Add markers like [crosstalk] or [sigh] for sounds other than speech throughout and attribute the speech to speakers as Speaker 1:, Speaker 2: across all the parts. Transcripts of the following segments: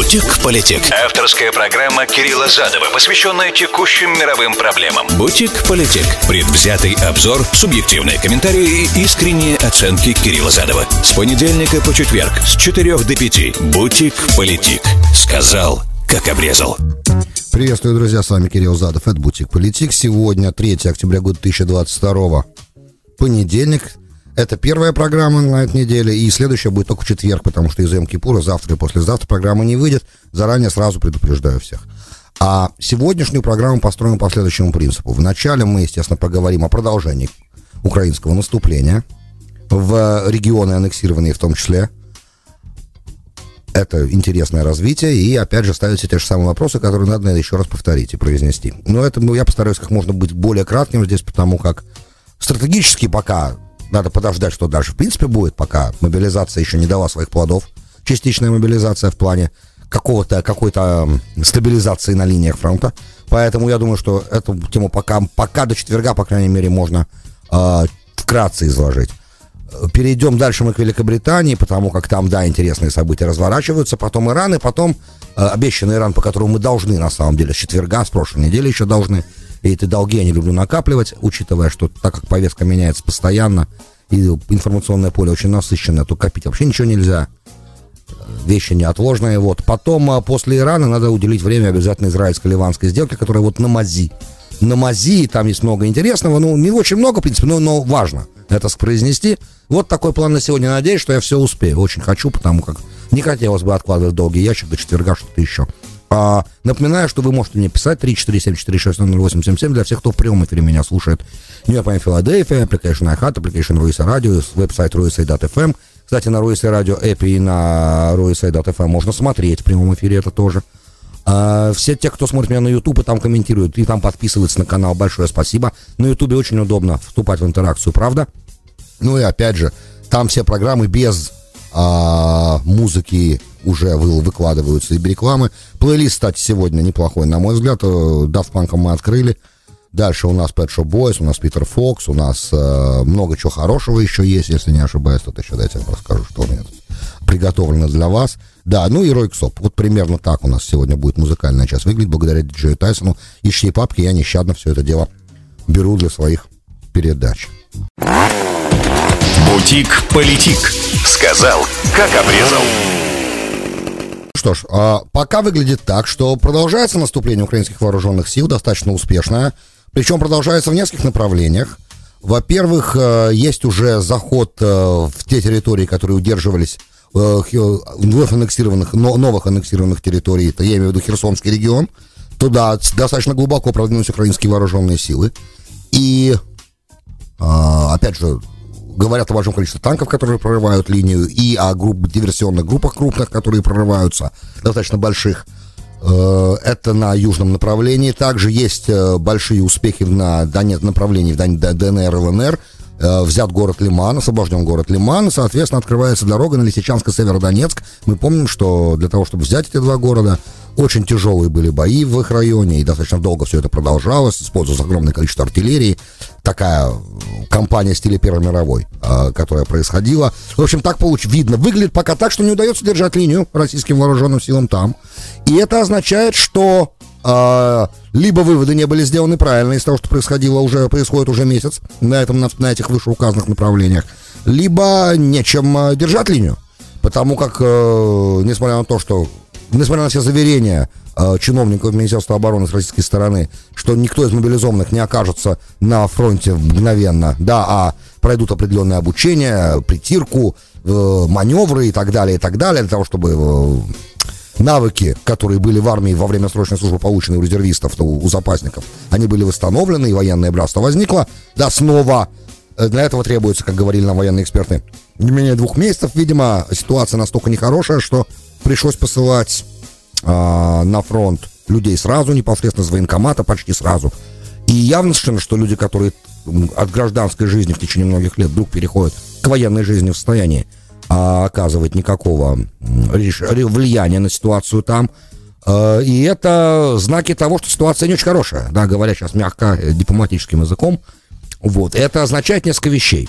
Speaker 1: Бутик-политик. Авторская программа Кирилла Задова, посвященная текущим мировым проблемам. Бутик-политик. Предвзятый обзор, субъективные комментарии и искренние оценки Кирилла Задова. С понедельника по четверг с 4 до 5. Бутик-политик. Сказал, как обрезал.
Speaker 2: Приветствую, друзья, с вами Кирилл Задов, это Бутик Политик. Сегодня 3 октября года 2022 понедельник. Это первая программа на этой неделе, и следующая будет только в четверг, потому что из М-Кипура завтра и послезавтра программа не выйдет. Заранее сразу предупреждаю всех. А сегодняшнюю программу построим по следующему принципу. Вначале мы, естественно, поговорим о продолжении украинского наступления в регионы аннексированные в том числе. Это интересное развитие, и опять же ставятся те же самые вопросы, которые надо еще раз повторить и произнести. Но это я постараюсь как можно быть более кратким здесь, потому как стратегически пока надо подождать, что дальше в принципе будет, пока мобилизация еще не дала своих плодов. Частичная мобилизация в плане какого-то, какой-то стабилизации на линиях фронта. Поэтому я думаю, что эту тему пока, пока до четверга, по крайней мере, можно э, вкратце изложить. Перейдем дальше мы к Великобритании, потому как там, да, интересные события разворачиваются. Потом Иран, и потом э, обещанный Иран, по которому мы должны, на самом деле, с четверга, с прошлой недели еще должны и эти долги я не люблю накапливать, учитывая, что так как повестка меняется постоянно, и информационное поле очень насыщенное, то копить вообще ничего нельзя. Вещи неотложные. Вот. Потом, а, после Ирана, надо уделить время обязательно израильско-ливанской сделке, которая вот на мази. На мази, там есть много интересного, ну, не очень много, в принципе, но, но важно это произнести. Вот такой план на сегодня. Надеюсь, что я все успею. Очень хочу, потому как не хотелось бы откладывать долгий ящик до четверга, что-то еще. А, напоминаю, что вы можете мне писать 347-460-0877 для всех, кто в прямом эфире меня слушает. Нью-Йорк, Филадельфия, application iHeart, application Руиса Радио, веб-сайт ruisa.fm. Кстати, на Руиса Радио Эпи и на ruisa.fm можно смотреть в прямом эфире это тоже. А, все те, кто смотрит меня на YouTube и там комментируют, и там подписываются на канал, большое спасибо. На YouTube очень удобно вступать в интеракцию, правда? Ну и опять же, там все программы без а, музыки уже вы, выкладываются и рекламы. Плейлист, кстати, сегодня неплохой, на мой взгляд. Э, Daft Punk мы открыли. Дальше у нас Pet Shop Boys, у нас Питер Фокс, у нас э, много чего хорошего еще есть, если не ошибаюсь. Тут еще дайте я вам расскажу, что у меня тут приготовлено для вас. Да, ну и Рой Ксоп. Вот примерно так у нас сегодня будет музыкальная часть выглядеть, благодаря диджею Тайсону. Чьей папки я нещадно все это дело беру для своих передач.
Speaker 1: Бутик-политик. Сказал, как обрезал.
Speaker 2: Что ж, а, пока выглядит так, что продолжается наступление украинских вооруженных сил, достаточно успешное. Причем продолжается в нескольких направлениях. Во-первых, э, есть уже заход э, в те территории, которые удерживались э, вновь аннексированных, новых аннексированных территорий, это я имею в виду Херсонский регион. Туда достаточно глубоко продвинулись украинские вооруженные силы. И, опять же, говорят о большом количестве танков, которые прорывают линию, и о групп, диверсионных группах крупных, которые прорываются, достаточно больших. Э, это на южном направлении. Также есть э, большие успехи на Донец, направлении в ДНР, ЛНР. Э, взят город Лиман, освобожден город Лиман, соответственно, открывается дорога на Лисичанск и Северодонецк. Мы помним, что для того, чтобы взять эти два города, очень тяжелые были бои в их районе, и достаточно долго все это продолжалось, использовалось огромное количество артиллерии. Такая кампания в стиле Первой мировой, э, которая происходила. В общем, так получ... видно. Выглядит пока так, что не удается держать линию российским вооруженным силам там. И это означает, что э, либо выводы не были сделаны правильно из того, что происходило уже, происходит уже месяц на, этом, на, на этих вышеуказанных направлениях, либо нечем э, держать линию. Потому как, э, несмотря на то, что несмотря на все заверения э, чиновников Министерства обороны с российской стороны, что никто из мобилизованных не окажется на фронте мгновенно, да, а пройдут определенное обучение, притирку, э, маневры и так далее, и так далее, для того, чтобы э, навыки, которые были в армии во время срочной службы, полученные у резервистов, у, у запасников, они были восстановлены, и военное братство возникло, да, снова. Э, для этого требуется, как говорили нам военные эксперты, не менее двух месяцев. Видимо, ситуация настолько нехорошая, что пришлось посылать э, на фронт людей сразу, непосредственно с военкомата, почти сразу. И явно совершенно, что люди, которые от гражданской жизни в течение многих лет вдруг переходят к военной жизни в состоянии а, оказывать никакого влияния на ситуацию там. А, и это знаки того, что ситуация не очень хорошая, да, говоря сейчас мягко, э, дипломатическим языком. Вот, это означает несколько вещей.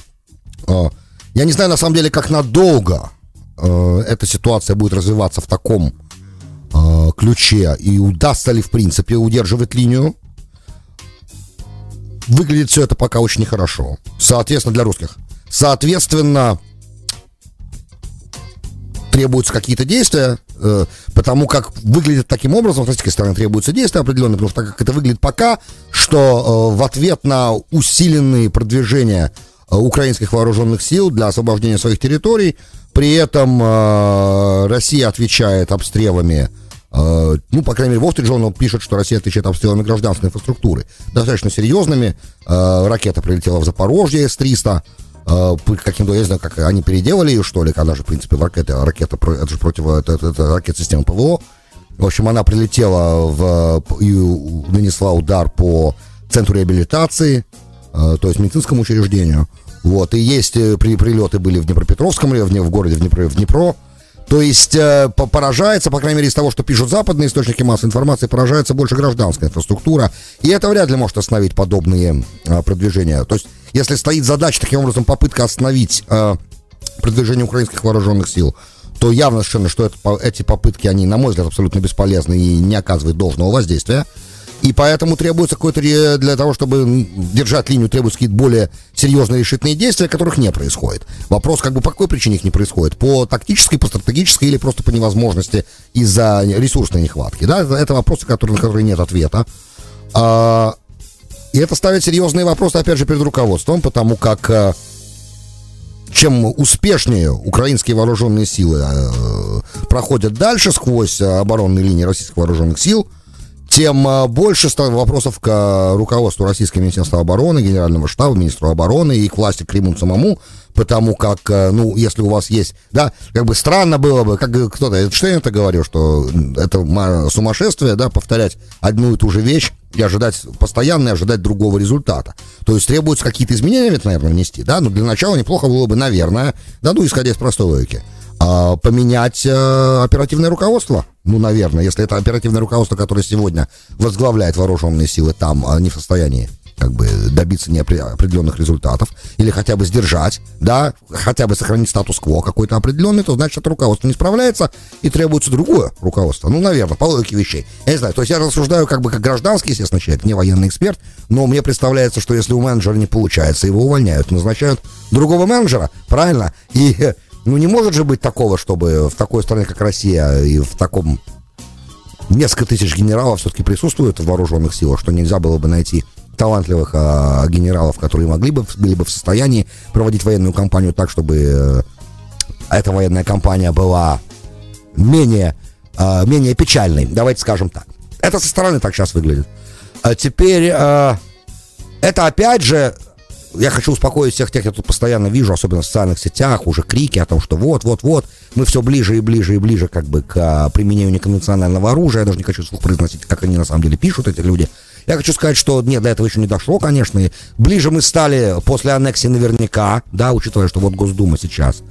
Speaker 2: А, я не знаю, на самом деле, как надолго э, эта ситуация будет развиваться в таком э, ключе и удастся ли в принципе удерживать линию. Выглядит все это пока очень нехорошо. Соответственно, для русских. Соответственно, требуются какие-то действия, э, потому как выглядит таким образом, с российской стороны требуются действия определенные, потому что так как это выглядит пока, что э, в ответ на усиленные продвижения э, украинских вооруженных сил для освобождения своих территорий, при этом Россия отвечает обстрелами ну, по крайней мере, Street Journal пишет, что Россия отвечает обстрелами гражданской инфраструктуры. Достаточно серьезными. Ракета прилетела в Запорожье С-300. Э, каким-то, я не знаю, как они переделали ее, что ли, она же, в принципе, ракета, ракета, это же против, это, это, это ракета системы ПВО. В общем, она прилетела в, и нанесла удар по центру реабилитации, э, то есть медицинскому учреждению. Вот, и есть э, при, прилеты были в Днепропетровском, в, в городе в Днепро, в Днепро. То есть э, поражается, по крайней мере, из того, что пишут западные источники массовой информации, поражается больше гражданская инфраструктура. И это вряд ли может остановить подобные э, продвижения. То есть если стоит задача, таким образом, попытка остановить э, продвижение украинских вооруженных сил, то явно совершенно, что это, эти попытки, они, на мой взгляд, абсолютно бесполезны и не оказывают должного воздействия. И поэтому требуется какой-то, для того, чтобы держать линию, требуются какие-то более серьезные решительные действия, которых не происходит. Вопрос, как бы по какой причине их не происходит? По тактической, по стратегической или просто по невозможности из-за ресурсной нехватки? Да, это вопросы, которые, на которые нет ответа. А, и это ставит серьезные вопросы, опять же, перед руководством, потому как э, чем успешнее украинские вооруженные силы э, проходят дальше сквозь оборонные линии российских вооруженных сил, тем э, больше вопросов к руководству Российского Министерства обороны, Генерального штаба, министру обороны и к власти Кремлю самому, потому как, ну, если у вас есть, да, как бы странно было бы, как кто-то, я это говорю, что это сумасшествие, да, повторять одну и ту же вещь и ожидать постоянно и ожидать другого результата. То есть требуются какие-то изменения, ведь, наверное, внести, да, но для начала неплохо было бы, наверное, да, ну, исходя из простой логики, а, поменять а, оперативное руководство. Ну, наверное, если это оперативное руководство, которое сегодня возглавляет вооруженные силы там, а не в состоянии как бы добиться неопределенных результатов или хотя бы сдержать, да, хотя бы сохранить статус-кво какой-то определенный, то значит руководство не справляется и требуется другое руководство. Ну, наверное, по логике вещей. Я не знаю, то есть я рассуждаю как бы как гражданский, естественно, человек, не военный эксперт, но мне представляется, что если у менеджера не получается, его увольняют, назначают другого менеджера, правильно? И ну не может же быть такого, чтобы в такой стране, как Россия, и в таком несколько тысяч генералов все-таки присутствуют в вооруженных силах, что нельзя было бы найти талантливых а, генералов, которые могли бы, были бы в состоянии проводить военную кампанию так, чтобы э, эта военная кампания была менее, а, менее печальной, давайте скажем так. Это со стороны так сейчас выглядит. А теперь, а, это опять же, я хочу успокоить всех тех, я тут постоянно вижу, особенно в социальных сетях, уже крики о том, что вот, вот, вот, мы все ближе и ближе и ближе как бы к применению неконвенционального оружия. Я даже не хочу слух произносить, как они на самом деле пишут, эти люди. Я хочу сказать, что нет, до этого еще не дошло, конечно. И ближе мы стали после аннексии наверняка, да, учитывая, что вот Госдума сейчас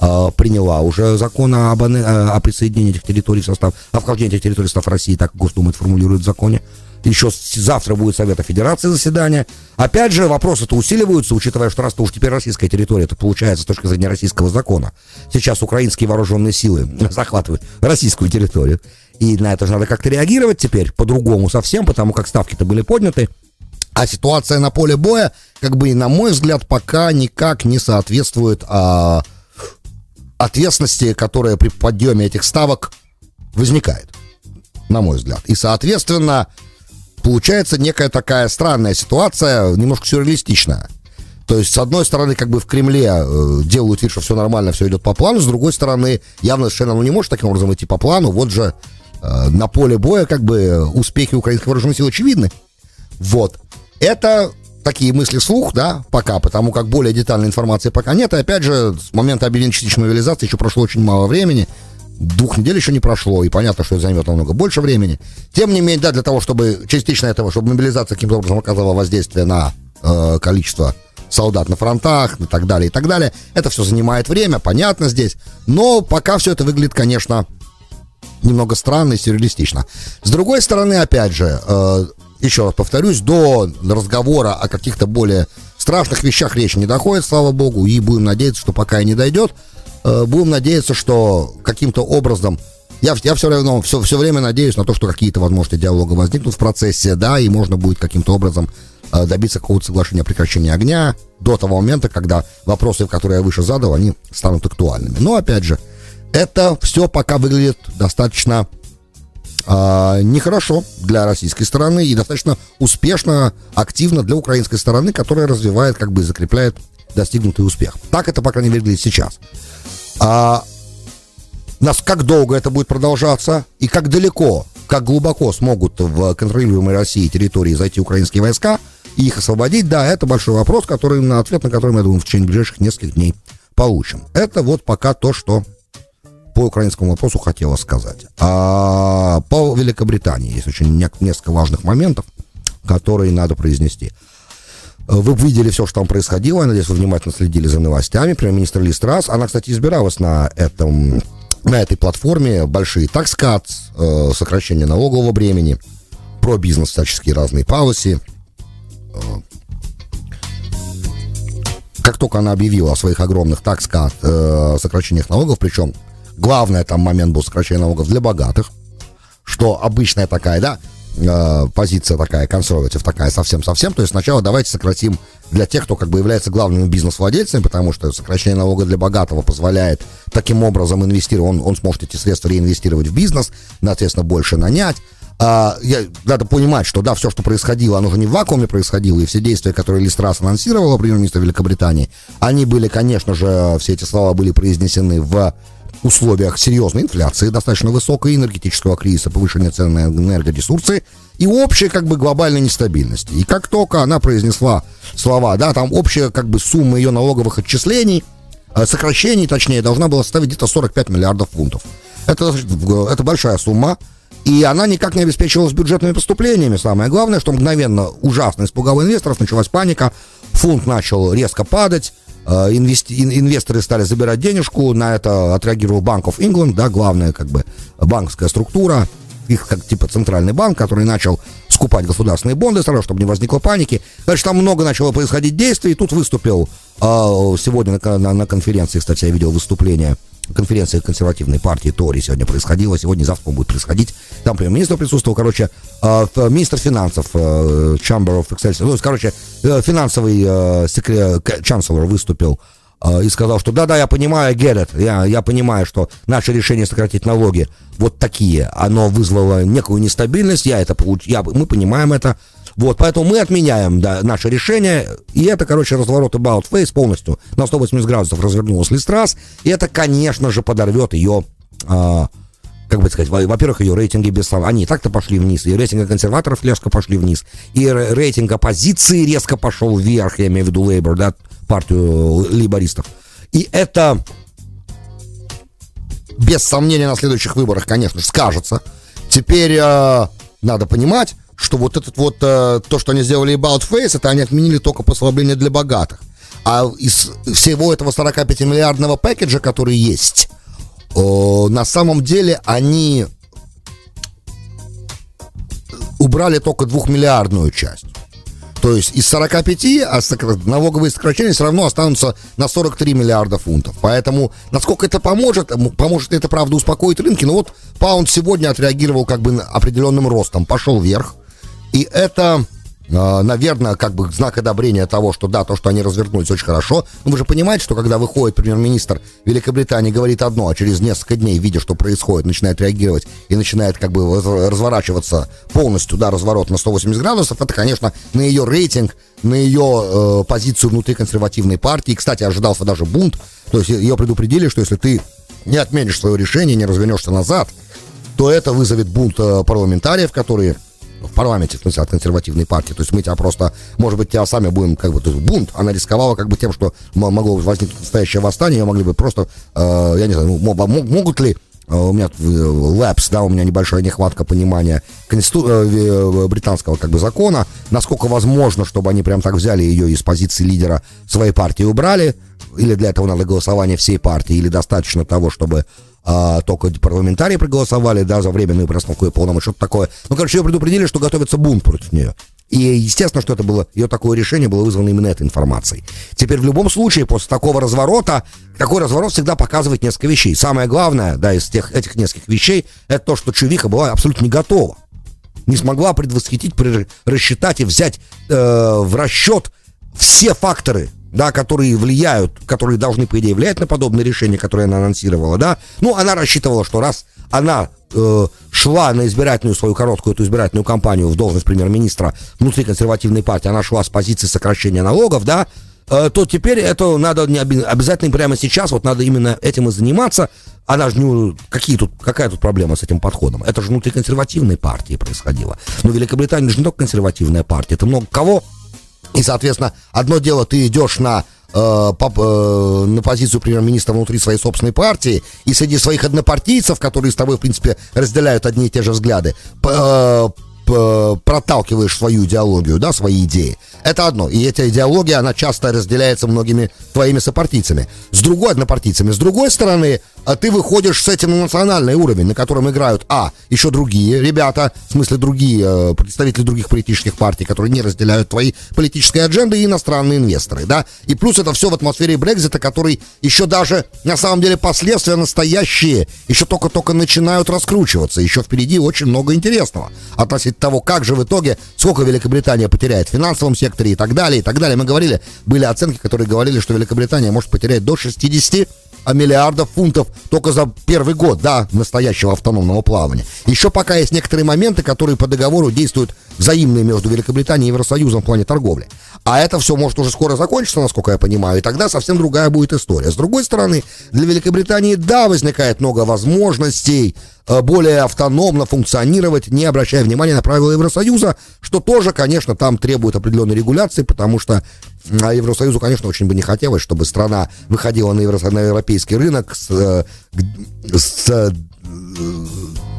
Speaker 2: э, приняла уже закон об, о присоединении этих территорий в состав, о вхождении этих территорий в состав России, так Госдума это формулирует в законе. Еще завтра будет Совета Федерации заседание. Опять же, вопросы-то усиливаются, учитывая, что раз-то уж теперь российская территория, это получается с точки зрения российского закона. Сейчас украинские вооруженные силы [laughs] захватывают российскую территорию. И на это же надо как-то реагировать теперь по-другому совсем, потому как ставки-то были подняты. А ситуация на поле боя, как бы, на мой взгляд, пока никак не соответствует а, ответственности, которая при подъеме этих ставок возникает, на мой взгляд. И, соответственно, получается некая такая странная ситуация, немножко сюрреалистичная. То есть, с одной стороны, как бы в Кремле э, делают вид, что все нормально, все идет по плану, с другой стороны, явно совершенно ну, не может таким образом идти по плану. Вот же Э, на поле боя как бы успехи украинских вооруженных сил очевидны. Вот. Это такие мысли слух, да, пока, потому как более детальной информации пока нет. И опять же, с момента объявления частичной мобилизации еще прошло очень мало времени. Двух недель еще не прошло, и понятно, что это займет намного больше времени. Тем не менее, да, для того, чтобы частично этого, чтобы мобилизация каким-то образом оказала воздействие на э, количество солдат на фронтах и так далее, и так далее. Это все занимает время, понятно здесь. Но пока все это выглядит, конечно, немного странно и сюрреалистично. С другой стороны, опять же, э, еще раз повторюсь, до разговора о каких-то более страшных вещах речь не доходит, слава богу, и будем надеяться, что пока и не дойдет, будем надеяться, что каким-то образом я, я все равно все, все время надеюсь на то, что какие-то возможности диалога возникнут в процессе, да, и можно будет каким-то образом э, добиться какого-то соглашения о прекращении огня до того момента, когда вопросы, которые я выше задал, они станут актуальными. Но, опять же, это все пока выглядит достаточно э, нехорошо для российской стороны и достаточно успешно, активно для украинской стороны, которая развивает, как бы закрепляет достигнутый успех. Так это, по крайней мере, выглядит сейчас. А, нас, как долго это будет продолжаться и как далеко, как глубоко смогут в контролируемой России территории зайти украинские войска и их освободить, да, это большой вопрос, который, на ответ на который, я думаю, в течение ближайших нескольких дней получим. Это вот пока то, что по украинскому вопросу хотела сказать. А по Великобритании есть очень несколько важных моментов, которые надо произнести. Вы видели все, что там происходило. Я надеюсь, вы внимательно следили за новостями. Премьер-министр Ли Страс, она, кстати, избиралась на этом на этой платформе большие такскат, э, сокращение налогового бремени, про бизнес всяческие разные пауси. Э, как только она объявила о своих огромных такскат, э, сокращениях налогов, причем Главный там момент был сокращение налогов для богатых, что обычная такая, да, э, позиция такая, консерватив такая совсем-совсем. То есть сначала давайте сократим для тех, кто как бы является главными бизнес-владельцами, потому что сокращение налога для богатого позволяет таким образом инвестировать, он, он сможет эти средства реинвестировать в бизнес, соответственно, больше нанять. А, я, надо понимать, что да, все, что происходило, оно же не в вакууме происходило, и все действия, которые Листрас анонсировала, премьер-министр Великобритании, они были, конечно же, все эти слова были произнесены в условиях серьезной инфляции, достаточно высокой энергетического кризиса, повышения цен на энергоресурсы и общей как бы глобальной нестабильности. И как только она произнесла слова, да, там общая как бы сумма ее налоговых отчислений, э, сокращений, точнее, должна была составить где-то 45 миллиардов фунтов. Это, это большая сумма, и она никак не обеспечивалась бюджетными поступлениями. Самое главное, что мгновенно ужасно испугало инвесторов, началась паника, фунт начал резко падать, инвести, инвесторы стали забирать денежку, на это отреагировал Bank of England, да, главная как бы банковская структура, их как типа центральный банк, который начал скупать государственные бонды сразу, чтобы не возникло паники. Дальше там много начало происходить действий, и тут выступил э, сегодня на, на, на конференции, кстати, я видел выступление конференция консервативной партии Тори сегодня происходила, сегодня завтра будет происходить. Там премьер-министр присутствовал, короче, э, министр финансов, э, Chamber of Excellence, ну, короче, э, финансовый э, секре, чанселор выступил и сказал, что да-да, я понимаю, it, я, я понимаю, что наше решение сократить налоги вот такие, оно вызвало некую нестабильность, я это я, мы понимаем это, вот, поэтому мы отменяем да, наше решение, и это, короче, разворот About Face полностью. На 180 градусов развернулась Листрас, и это, конечно же, подорвет ее, а, как бы сказать, во-первых, ее рейтинги без слов, они и так-то пошли вниз, и рейтинги консерваторов резко пошли вниз, и рейтинг оппозиции резко пошел вверх, я имею в виду Лейбор, да, партию лейбористов. И это без сомнения на следующих выборах, конечно, скажется. Теперь э, надо понимать, что вот этот вот, э, то, что они сделали About Face, это они отменили только послабление для богатых. А из всего этого 45-миллиардного пакетжа, который есть, э, на самом деле они убрали только двухмиллиардную часть. То есть из 45, а налоговые сокращения все равно останутся на 43 миллиарда фунтов. Поэтому, насколько это поможет, поможет ли это, правда, успокоить рынки, ну вот паунд сегодня отреагировал как бы определенным ростом, пошел вверх, и это наверное, как бы знак одобрения того, что да, то, что они развернулись, очень хорошо. Но вы же понимаете, что когда выходит премьер-министр Великобритании, говорит одно, а через несколько дней, видя, что происходит, начинает реагировать и начинает как бы разворачиваться полностью, да, разворот на 180 градусов, это, конечно, на ее рейтинг, на ее э, позицию внутри консервативной партии. Кстати, ожидался даже бунт, то есть ее предупредили, что если ты не отменишь свое решение, не развернешься назад, то это вызовет бунт э, парламентариев, которые в парламенте, в смысле, от консервативной партии. То есть мы тебя просто, может быть, тебя сами будем, как бы, то есть бунт, она рисковала как бы тем, что могло возникнуть настоящее восстание, могли бы просто, э, я не знаю, ну, могут ли э, у меня лэпс, да, у меня небольшая нехватка понимания конститу... Э, британского как бы закона, насколько возможно, чтобы они прям так взяли ее из позиции лидера своей партии и убрали, или для этого надо голосование всей партии, или достаточно того, чтобы а, только парламентарии проголосовали, да, за временную простановку и полномочия, что-то такое. Ну, короче, ее предупредили, что готовится бунт против нее. И естественно, что это было, ее такое решение было вызвано именно этой информацией. Теперь в любом случае, после такого разворота, такой разворот всегда показывает несколько вещей. Самое главное, да, из тех, этих нескольких вещей, это то, что Чувиха была абсолютно не готова. Не смогла предвосхитить, рассчитать и взять э, в расчет все факторы, да, которые влияют, которые должны, по идее, влиять на подобные решения, которые она анонсировала, да. Ну, она рассчитывала, что раз она э, шла на избирательную свою короткую эту избирательную кампанию в должность премьер-министра внутри консервативной партии, она шла с позиции сокращения налогов, да, э, то теперь это надо не обязательно прямо сейчас, вот надо именно этим и заниматься. Она же не... Какие тут, какая тут проблема с этим подходом? Это же внутри консервативной партии происходило. Но Великобритания же не только консервативная партия, это много кого. И, соответственно, одно дело, ты идешь на Э, э, на позицию премьер-министра внутри своей собственной партии и среди своих однопартийцев, которые с тобой, в принципе, разделяют одни и те же взгляды, э, проталкиваешь свою идеологию, да, свои идеи. Это одно. И эта идеология, она часто разделяется многими твоими сопартийцами. С другой, однопартийцами. С другой стороны, а ты выходишь с этим на национальный уровень, на котором играют, а, еще другие ребята, в смысле другие э, представители других политических партий, которые не разделяют твои политические адженды, и иностранные инвесторы, да, и плюс это все в атмосфере Брекзита, который еще даже, на самом деле, последствия настоящие, еще только-только начинают раскручиваться, еще впереди очень много интересного относительно того, как же в итоге, сколько Великобритания потеряет в финансовом секторе и так далее, и так далее. Мы говорили, были оценки, которые говорили, что Великобритания может потерять до 60 миллиардов фунтов только за первый год, да, настоящего автономного плавания. Еще пока есть некоторые моменты, которые по договору действуют взаимные между Великобританией и Евросоюзом в плане торговли. А это все может уже скоро закончиться, насколько я понимаю, и тогда совсем другая будет история. С другой стороны, для Великобритании, да, возникает много возможностей э, более автономно функционировать, не обращая внимания на правила Евросоюза, что тоже, конечно, там требует определенной регуляции, потому что а Евросоюзу, конечно, очень бы не хотелось, чтобы страна выходила на, евро, на европейский рынок с, э, с э,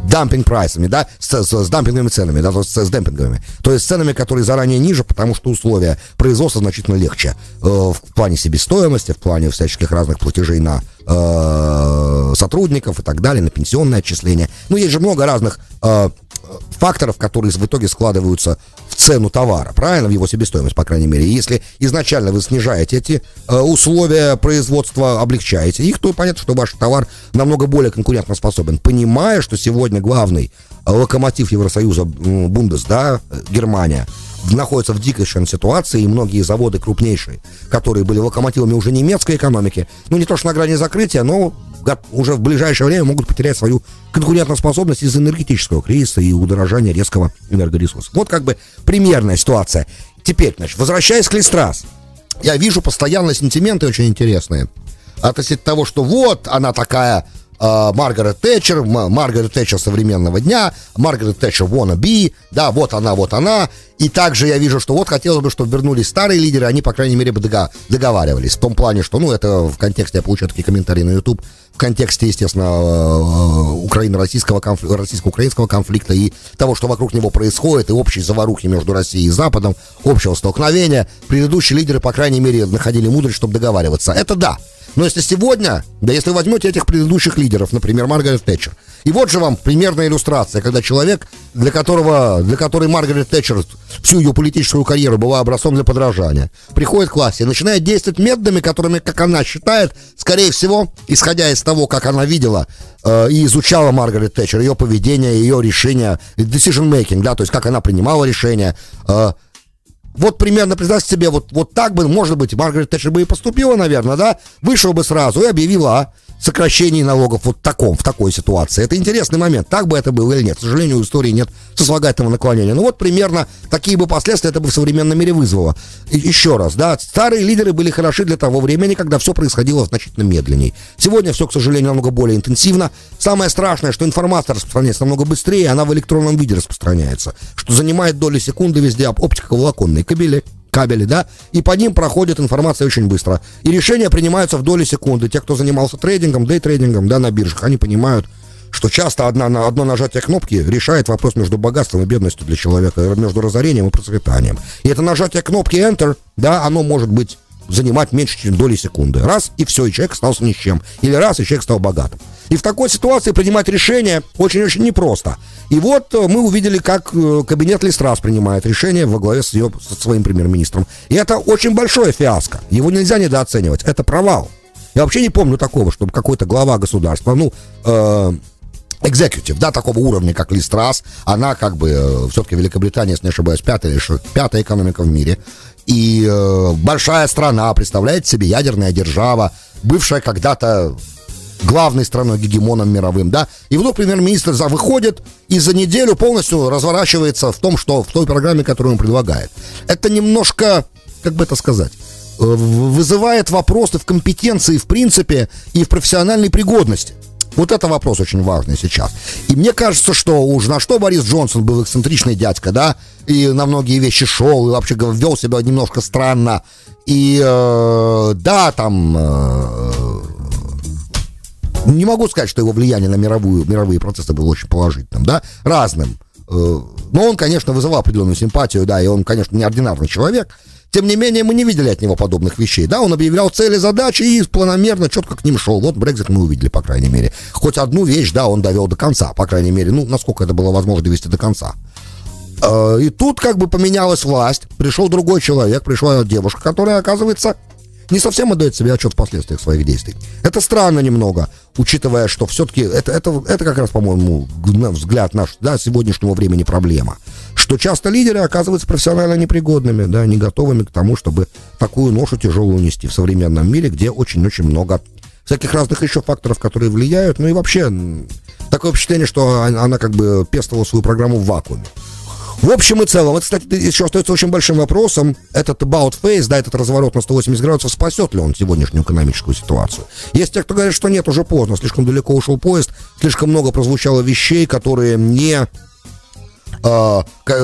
Speaker 2: дампинг прайсами, да, с, с, с дампинговыми ценами, да, с, с демпинговыми. То есть ценами, которые заранее ниже, потому что условия производства значительно легче э, в плане себестоимости, в плане всяческих разных платежей на э, сотрудников и так далее, на пенсионное отчисление. Ну, есть же много разных э, факторов, которые в итоге складываются цену товара, правильно, в его себестоимость, по крайней мере. если изначально вы снижаете эти э, условия производства, облегчаете их, то понятно, что ваш товар намного более конкурентоспособен. Понимая, что сегодня главный локомотив Евросоюза, Бундес, да, Германия, находится в дикой ситуации, и многие заводы крупнейшие, которые были локомотивами уже немецкой экономики, ну не то что на грани закрытия, но уже в ближайшее время могут потерять свою конкурентоспособность из-за энергетического кризиса и удорожания резкого энергоресурса. Вот как бы примерная ситуация. Теперь, значит, возвращаясь к Листрас, я вижу постоянно сентименты очень интересные. Относительно того, что вот она такая Маргарет Тэтчер, Маргарет Тэтчер современного дня, Маргарет Тэтчер wanna be, да, вот она, вот она. И также я вижу, что вот хотелось бы, чтобы вернулись старые лидеры, они, по крайней мере, бы договаривались. В том плане, что, ну, это в контексте, я получаю такие комментарии на YouTube, в контексте, естественно, э, Украино-российского конфликта, российско-украинского конфликта и того, что вокруг него происходит, и общей заварухи между Россией и Западом, общего столкновения. Предыдущие лидеры, по крайней мере, находили мудрость, чтобы договариваться. Это да. Но если сегодня, да если возьмете этих предыдущих лидеров, например, Маргарет Тэтчер, и вот же вам примерная иллюстрация, когда человек, для которого, для которой Маргарет Тэтчер всю ее политическую карьеру была образцом для подражания, приходит к власти и начинает действовать методами, которыми, как она считает, скорее всего, исходя из того, как она видела э, и изучала Маргарет Тэтчер, ее поведение, ее решения, decision making, да, то есть как она принимала решения, э, вот примерно, представьте себе, вот, вот так бы, может быть, Маргарет Тэтчер бы и поступила, наверное, да, вышел бы сразу и объявила о сокращении налогов вот в таком, в такой ситуации. Это интересный момент, так бы это было или нет. К сожалению, у истории нет сослагательного наклонения. Ну вот примерно такие бы последствия это бы в современном мире вызвало. И, еще раз, да, старые лидеры были хороши для того времени, когда все происходило значительно медленнее. Сегодня все, к сожалению, намного более интенсивно. Самое страшное, что информация распространяется намного быстрее, она в электронном виде распространяется, что занимает доли секунды везде оптиковолоконные кабели кабели, да, и по ним проходит информация очень быстро. И решения принимаются в доли секунды. Те, кто занимался трейдингом, дейтрейдингом, да, на биржах, они понимают, что часто одна, одно нажатие кнопки решает вопрос между богатством и бедностью для человека, между разорением и процветанием. И это нажатие кнопки Enter, да, оно может быть занимать меньше, чем доли секунды. Раз, и все, и человек остался ни с чем. Или раз, и человек стал богатым. И в такой ситуации принимать решение очень-очень непросто. И вот э, мы увидели, как э, кабинет Листрас принимает решение во главе с, ее, со своим премьер-министром. И это очень большое фиаско. Его нельзя недооценивать. Это провал. Я вообще не помню такого, чтобы какой-то глава государства, ну, э, экзекутив, да, такого уровня, как Листрас, она как бы, э, все-таки Великобритания, если не ошибаюсь, пятая, пятая экономика в мире, и э, большая страна, представляет себе ядерная держава, бывшая когда-то главной страной, гегемоном мировым, да, и вдруг премьер-министр за выходит и за неделю полностью разворачивается в том, что в той программе, которую он предлагает. Это немножко, как бы это сказать, э, вызывает вопросы в компетенции, в принципе, и в профессиональной пригодности. Вот это вопрос очень важный сейчас. И мне кажется, что уж на что Борис Джонсон был эксцентричный дядька, да, и на многие вещи шел, и вообще вел себя немножко странно. И э, да, там... Э, не могу сказать, что его влияние на мировую, мировые процессы было очень положительным, да, разным. Э, но он, конечно, вызывал определенную симпатию, да, и он, конечно, неординарный человек. Тем не менее, мы не видели от него подобных вещей. Да, он объявлял цели, задачи и планомерно четко к ним шел. Вот Брекзит мы увидели, по крайней мере. Хоть одну вещь, да, он довел до конца, по крайней мере, ну, насколько это было возможно довести до конца. Э, и тут как бы поменялась власть, пришел другой человек, пришла девушка, которая, оказывается, не совсем отдает себе отчет в последствиях своих действий. Это странно немного, учитывая, что все-таки это, это, это как раз, по-моему, взгляд наш, да, сегодняшнего времени проблема. Что часто лидеры оказываются профессионально непригодными, да, не готовыми к тому, чтобы такую ношу тяжелую нести в современном мире, где очень-очень много всяких разных еще факторов, которые влияют. Ну и вообще, такое впечатление, что она как бы пестовала свою программу в вакууме. В общем и целом, это, кстати, еще остается очень большим вопросом. Этот about face, да, этот разворот на 180 градусов, спасет ли он сегодняшнюю экономическую ситуацию? Есть те, кто говорит, что нет, уже поздно, слишком далеко ушел поезд, слишком много прозвучало вещей, которые не э,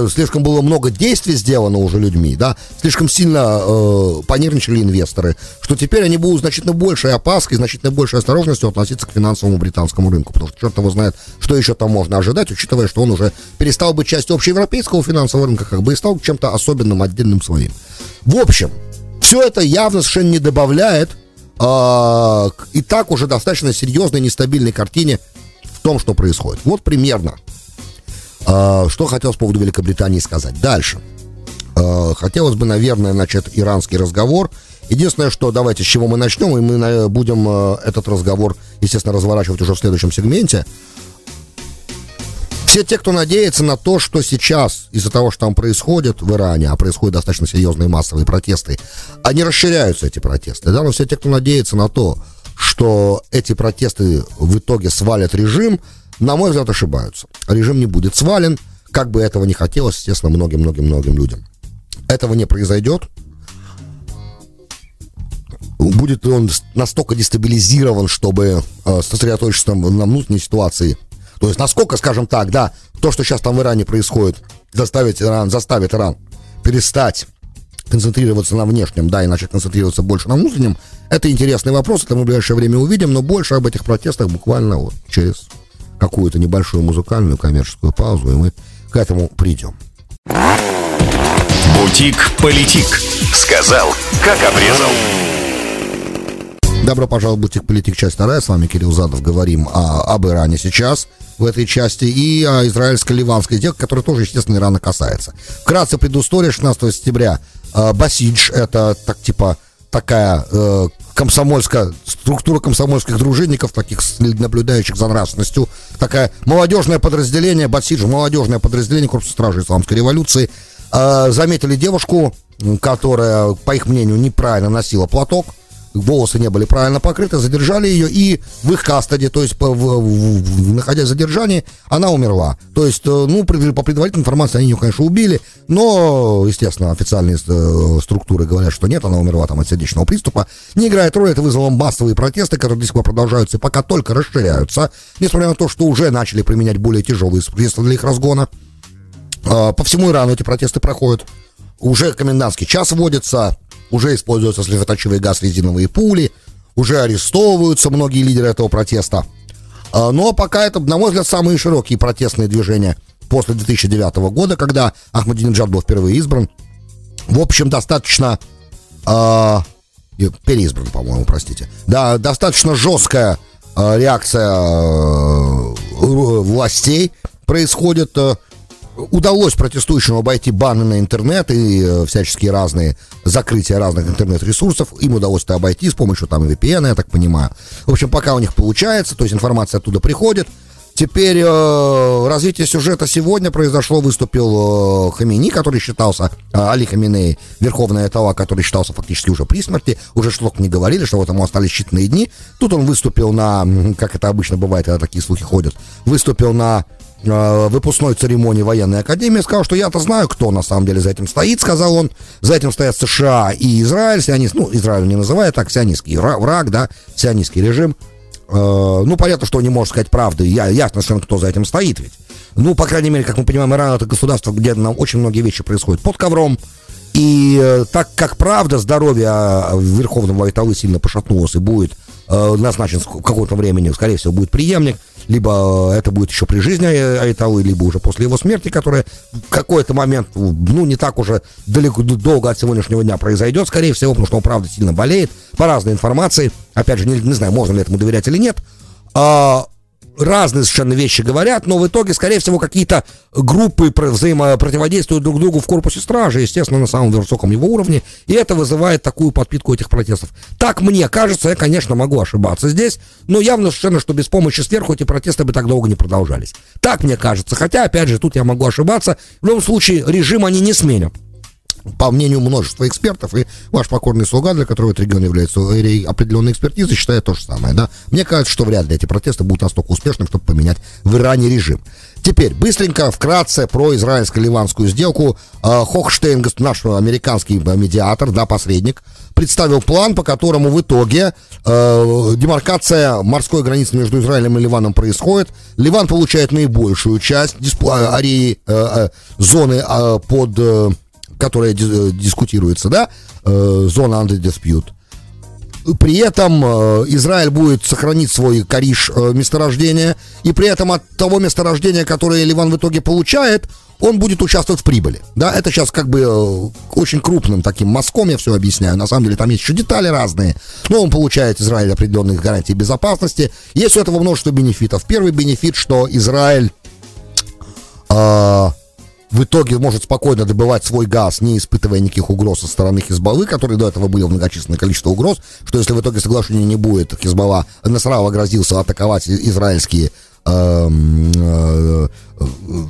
Speaker 2: слишком было много действий сделано уже людьми, да, слишком сильно э, понервничали инвесторы, что теперь они будут значительно большей опаской, значительно большей осторожностью относиться к финансовому британскому рынку, потому что черт его знает, что еще там можно ожидать, учитывая, что он уже перестал быть частью общеевропейского финансового рынка, как бы и стал чем-то особенным, отдельным своим. В общем, все это явно совершенно не добавляет э, и так уже достаточно серьезной нестабильной картине в том, что происходит. Вот примерно что хотел с поводу Великобритании сказать? Дальше. А, хотелось бы, наверное, начать иранский разговор. Единственное, что давайте с чего мы начнем, и мы будем а, этот разговор, естественно, разворачивать уже в следующем сегменте. Все те, кто надеется на то, что сейчас из-за того, что там происходит в Иране, а происходят достаточно серьезные массовые протесты, они расширяются, эти протесты. Да? Но все те, кто надеется на то, что эти протесты в итоге свалят режим, на мой взгляд, ошибаются. Режим не будет свален, как бы этого не хотелось, естественно, многим-многим-многим людям. Этого не произойдет. Будет он настолько дестабилизирован, чтобы э, сосредоточиться на внутренней ситуации? То есть, насколько, скажем так, да, то, что сейчас там в Иране происходит, заставит Иран, заставит Иран перестать концентрироваться на внешнем, да, и начать концентрироваться больше на внутреннем, это интересный вопрос, это мы в ближайшее время увидим, но больше об этих протестах буквально вот через какую-то небольшую музыкальную коммерческую паузу, и мы к этому придем.
Speaker 1: Бутик-политик. Сказал, как обрезал.
Speaker 2: Добро пожаловать в Бутик Политик, часть вторая. С вами Кирилл Задов. Говорим о, об Иране сейчас в этой части и о израильско-ливанской сделке, которая тоже, естественно, Ирана касается. Вкратце предыстория 16 сентября. Э, Басидж, это так типа такая э, комсомольская, структура комсомольских дружинников, таких наблюдающих за нравственностью, такая молодежное подразделение, Басиджи, молодежное подразделение Корпуса Стражи Исламской революции, э, заметили девушку, которая, по их мнению, неправильно носила платок, волосы не были правильно покрыты, задержали ее, и в их кастаде, то есть, по, в, в, находясь в задержании, она умерла. То есть, э, ну, по предварительной информации, они ее, конечно, убили, но, естественно, официальные э, структуры говорят, что нет, она умерла там от сердечного приступа. Не играет роли, это вызвало массовые протесты, которые до сих пор продолжаются и пока только расширяются, несмотря на то, что уже начали применять более тяжелые средства для их разгона. Э, по всему Ирану эти протесты проходят. Уже комендантский час вводится, уже используются слезоточивый газ, резиновые пули, уже арестовываются многие лидеры этого протеста. А, но пока это, на мой взгляд, самые широкие протестные движения после 2009 года, когда Ахмадинеджад был впервые избран. В общем, достаточно... Э, переизбран, по-моему, простите. Да, достаточно жесткая реакция властей происходит удалось протестующим обойти баны на интернет и э, всяческие разные закрытия разных интернет-ресурсов. Им удалось это обойти с помощью там VPN, я так понимаю. В общем, пока у них получается, то есть информация оттуда приходит. Теперь э, развитие сюжета сегодня произошло, выступил э, Хамини, который считался, э, Али Хаминей, верховная этала, который считался фактически уже при смерти, уже что-то не говорили, что вот ему остались считанные дни. Тут он выступил на, как это обычно бывает, когда такие слухи ходят, выступил на выпускной церемонии военной академии, сказал, что я-то знаю, кто на самом деле за этим стоит, сказал он. За этим стоят США и Израиль, сионист, ну, Израиль не называет так, сионистский враг, да, сионистский режим. Э, ну, понятно, что он не может сказать правды, я, ясно совершенно, кто за этим стоит ведь. Ну, по крайней мере, как мы понимаем, Иран это государство, где нам очень многие вещи происходят под ковром, и э, так как правда здоровье Верховного Айталы сильно пошатнулось и будет э, назначен в каком-то времени, скорее всего, будет преемник, либо это будет еще при жизни Айталы, либо уже после его смерти, которая в какой-то момент, ну, не так уже далеко, долго от сегодняшнего дня произойдет, скорее всего, потому что он, правда, сильно болеет, по разной информации, опять же, не, не знаю, можно ли этому доверять или нет, а, разные совершенно вещи говорят, но в итоге, скорее всего, какие-то группы взаимопротиводействуют друг другу в корпусе стражи, естественно, на самом высоком его уровне, и это вызывает такую подпитку этих протестов. Так мне кажется, я, конечно, могу ошибаться здесь, но явно совершенно, что без помощи сверху эти протесты бы так долго не продолжались. Так мне кажется, хотя, опять же, тут я могу ошибаться, в любом случае, режим они не сменят по мнению множества экспертов, и ваш покорный слуга, для которого этот регион является определенной экспертизой, считает то же самое, да. Мне кажется, что вряд ли эти протесты будут настолько успешными, чтобы поменять в Иране режим. Теперь, быстренько, вкратце про израильско-ливанскую сделку. А, Хохштейн, наш американский медиатор, да, посредник, представил план, по которому в итоге э, демаркация морской границы между Израилем и Ливаном происходит. Ливан получает наибольшую часть дисп- ареи, э, э, зоны э, под... Э, которая э, дискутируется, да, э, зона under dispute. При этом э, Израиль будет сохранить свой Кариш месторождение, и при этом от того месторождения, которое Ливан в итоге получает, он будет участвовать в прибыли. Да, это сейчас как бы очень крупным таким мазком я все объясняю. На самом деле там есть еще детали разные. Но он получает Израиль определенных гарантий безопасности. Есть у этого множество бенефитов. Первый бенефит, что Израиль в итоге может спокойно добывать свой газ, не испытывая никаких угроз со стороны Хизбаллы, которые до этого были в многочисленное количество угроз, что если в итоге соглашения не будет, Хизбалла Насрала грозился атаковать израильские эм, э,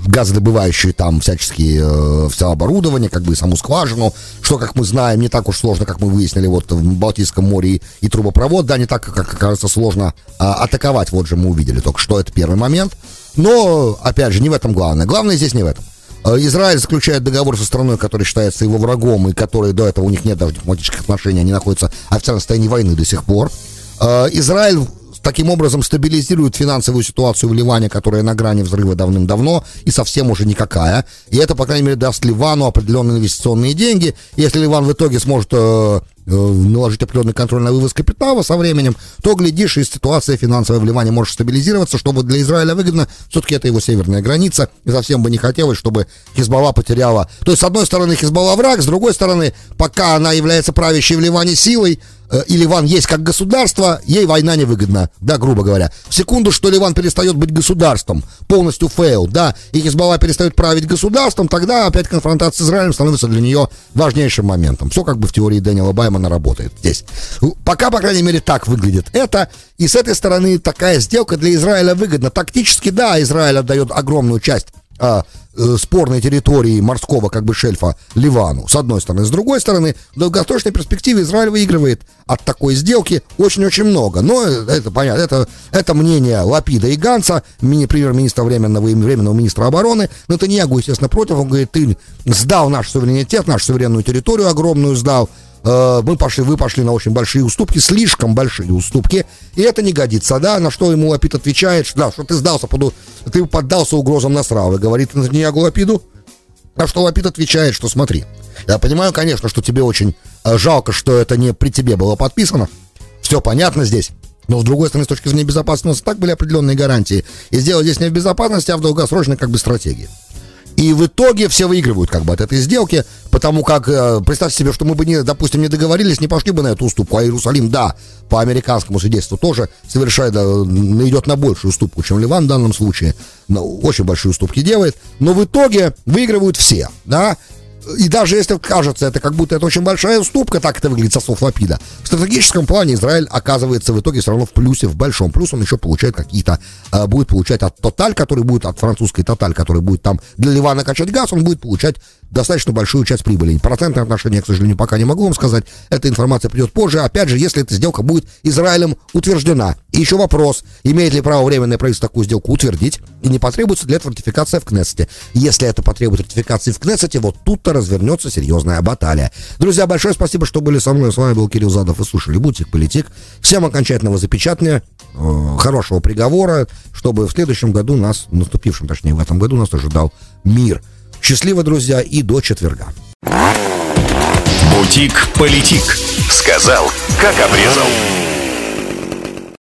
Speaker 2: газодобывающие там всяческие э, все оборудование, как бы и саму скважину, что, как мы знаем, не так уж сложно, как мы выяснили вот в Балтийском море и, и трубопровод, да, не так, как кажется, сложно а, атаковать, вот же мы увидели только что, это первый момент. Но, опять же, не в этом главное. Главное здесь не в этом. Э, Израиль заключает договор со страной, которая считается его врагом, и которой до этого у них нет даже дипломатических отношений, они находятся в официальном состоянии войны до сих пор. Э, Израиль таким образом стабилизирует финансовую ситуацию в Ливане, которая на грани взрыва давным-давно и совсем уже никакая. И это, по крайней мере, даст Ливану определенные инвестиционные деньги. Если Ливан в итоге сможет э, наложить определенный контроль на вывоз капитала со временем, то, глядишь, и ситуация финансовая в Ливане может стабилизироваться, чтобы для Израиля выгодно. Все-таки это его северная граница, и совсем бы не хотелось, чтобы Хизбалла потеряла... То есть, с одной стороны, Хизбалла враг, с другой стороны, пока она является правящей в Ливане силой, Э, и Ливан есть как государство, ей война невыгодна, да, грубо говоря. В секунду, что Ливан перестает быть государством, полностью fail, да, и Хизбалла перестает править государством, тогда опять конфронтация с Израилем становится для нее важнейшим моментом. Все как бы в теории Дэниела Баймана работает здесь. Пока, по крайней мере, так выглядит это, и с этой стороны такая сделка для Израиля выгодна. Тактически, да, Израиль отдает огромную часть э, спорной территории морского как бы шельфа Ливану, с одной стороны. С другой стороны, в долгосрочной перспективе Израиль выигрывает от такой сделки очень-очень много. Но это понятно, это, это мнение Лапида и Ганса, мини, премьер-министра временного временного министра обороны. Но это не естественно, против. Он говорит, ты сдал наш суверенитет, нашу суверенную территорию огромную сдал, Э, мы пошли, вы пошли на очень большие уступки, слишком большие уступки, и это не годится, да, на что ему Лапид отвечает, да, что ты сдался, под, ты поддался угрозам Насравы, говорит Натаньягу Лапиду, на что Лапид отвечает, что смотри, я понимаю, конечно, что тебе очень э, жалко, что это не при тебе было подписано, все понятно здесь, но, с другой стороны, с точки зрения безопасности, так были определенные гарантии. И сделать здесь не в безопасности, а в долгосрочной как бы стратегии. И в итоге все выигрывают как бы от этой сделки, потому как, э, представьте себе, что мы бы, не, допустим, не договорились, не пошли бы на эту уступку, а Иерусалим, да, по американскому свидетельству тоже совершает, идет на большую уступку, чем Ливан в данном случае, очень большие уступки делает, но в итоге выигрывают все, да, и даже если кажется, это как будто это очень большая уступка, так это выглядит со слов Лапида. В стратегическом плане Израиль оказывается в итоге все равно в плюсе, в большом. Плюс он еще получает какие-то, э, будет получать от Тоталь, который будет, от французской Тоталь, который будет там для Ливана качать газ, он будет получать достаточно большую часть прибыли. Процентное отношение, к сожалению, пока не могу вам сказать. Эта информация придет позже. Опять же, если эта сделка будет Израилем утверждена. И еще вопрос, имеет ли право временное правительство такую сделку утвердить, и не потребуется для этого ратификация в Кнессете. Если это потребует ратификации в Кнессете, вот тут-то развернется серьезная баталия. Друзья, большое спасибо, что были со мной. С вами был Кирилл Задов и слушали Бутик Политик. Всем окончательного запечатания, э, хорошего приговора, чтобы в следующем году нас, наступившем, точнее, в этом году нас ожидал мир. Счастливо, друзья, и до четверга.
Speaker 1: Бутик Политик. Сказал, как обрезал.